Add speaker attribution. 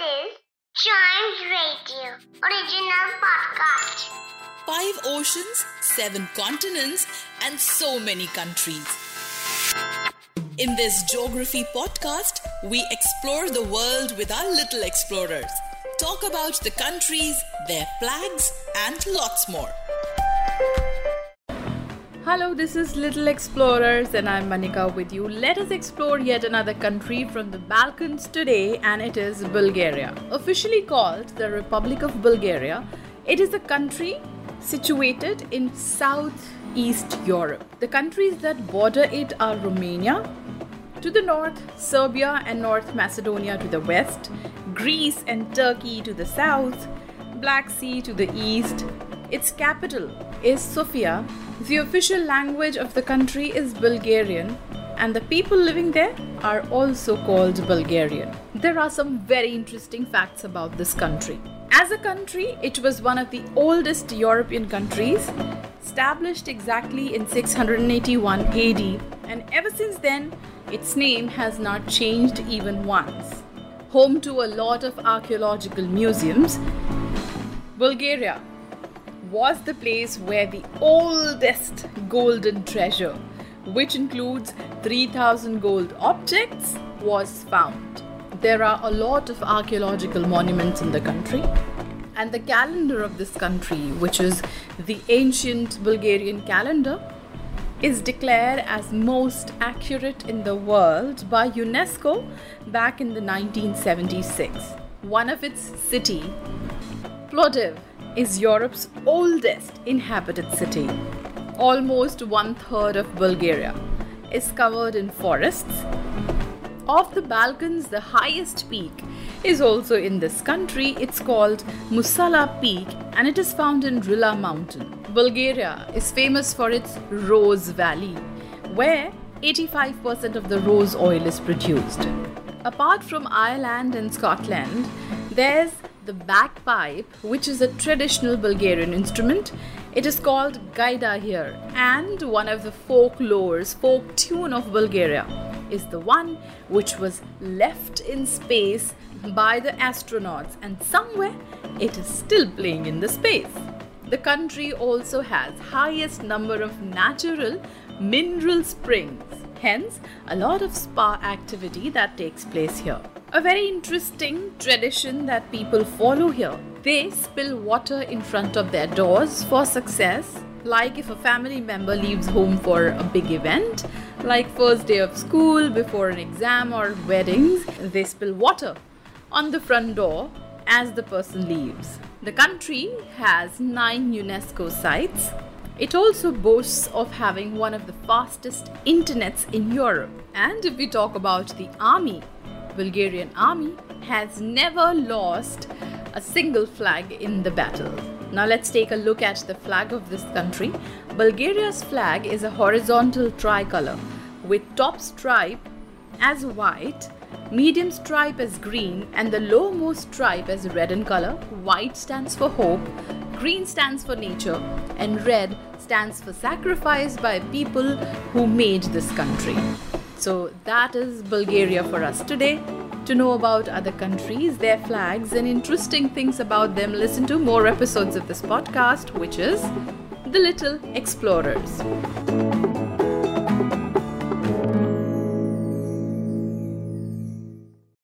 Speaker 1: is Chimes Radio original podcast.
Speaker 2: Five oceans, seven continents, and so many countries. In this geography podcast, we explore the world with our little explorers, talk about the countries, their flags, and lots more.
Speaker 3: Hello, this is Little Explorers, and I'm Manika with you. Let us explore yet another country from the Balkans today, and it is Bulgaria. Officially called the Republic of Bulgaria, it is a country situated in southeast Europe. The countries that border it are Romania, to the north, Serbia and North Macedonia to the west, Greece and Turkey to the south, Black Sea to the east. Its capital is Sofia. The official language of the country is Bulgarian, and the people living there are also called Bulgarian. There are some very interesting facts about this country. As a country, it was one of the oldest European countries, established exactly in 681 AD, and ever since then, its name has not changed even once. Home to a lot of archaeological museums, Bulgaria was the place where the oldest golden treasure, which includes 3000 gold objects, was found. There are a lot of archaeological monuments in the country, and the calendar of this country, which is the ancient Bulgarian calendar, is declared as most accurate in the world by UNESCO back in the 1976. One of its city, Plovdiv, is Europe's oldest inhabited city. Almost one third of Bulgaria is covered in forests. Of the Balkans, the highest peak is also in this country. It's called Musala Peak and it is found in Rila Mountain. Bulgaria is famous for its Rose Valley, where 85% of the rose oil is produced. Apart from Ireland and Scotland, there's the bagpipe, which is a traditional Bulgarian instrument. It is called gaida here, and one of the folklores, folk tune of Bulgaria is the one which was left in space by the astronauts, and somewhere it is still playing in the space. The country also has highest number of natural mineral springs, hence a lot of spa activity that takes place here. A very interesting tradition that people follow here. They spill water in front of their doors for success. Like if a family member leaves home for a big event, like first day of school, before an exam or weddings, they spill water on the front door as the person leaves. The country has nine UNESCO sites. It also boasts of having one of the fastest internets in Europe. And if we talk about the army, Bulgarian army has never lost a single flag in the battle. Now let's take a look at the flag of this country. Bulgaria's flag is a horizontal tricolor with top stripe as white, medium stripe as green, and the lowermost stripe as red in color. White stands for hope, green stands for nature, and red stands for sacrifice by people who made this country. So that is Bulgaria for us today. To know about other countries, their flags, and interesting things about them, listen to more episodes of this podcast, which is The Little Explorers.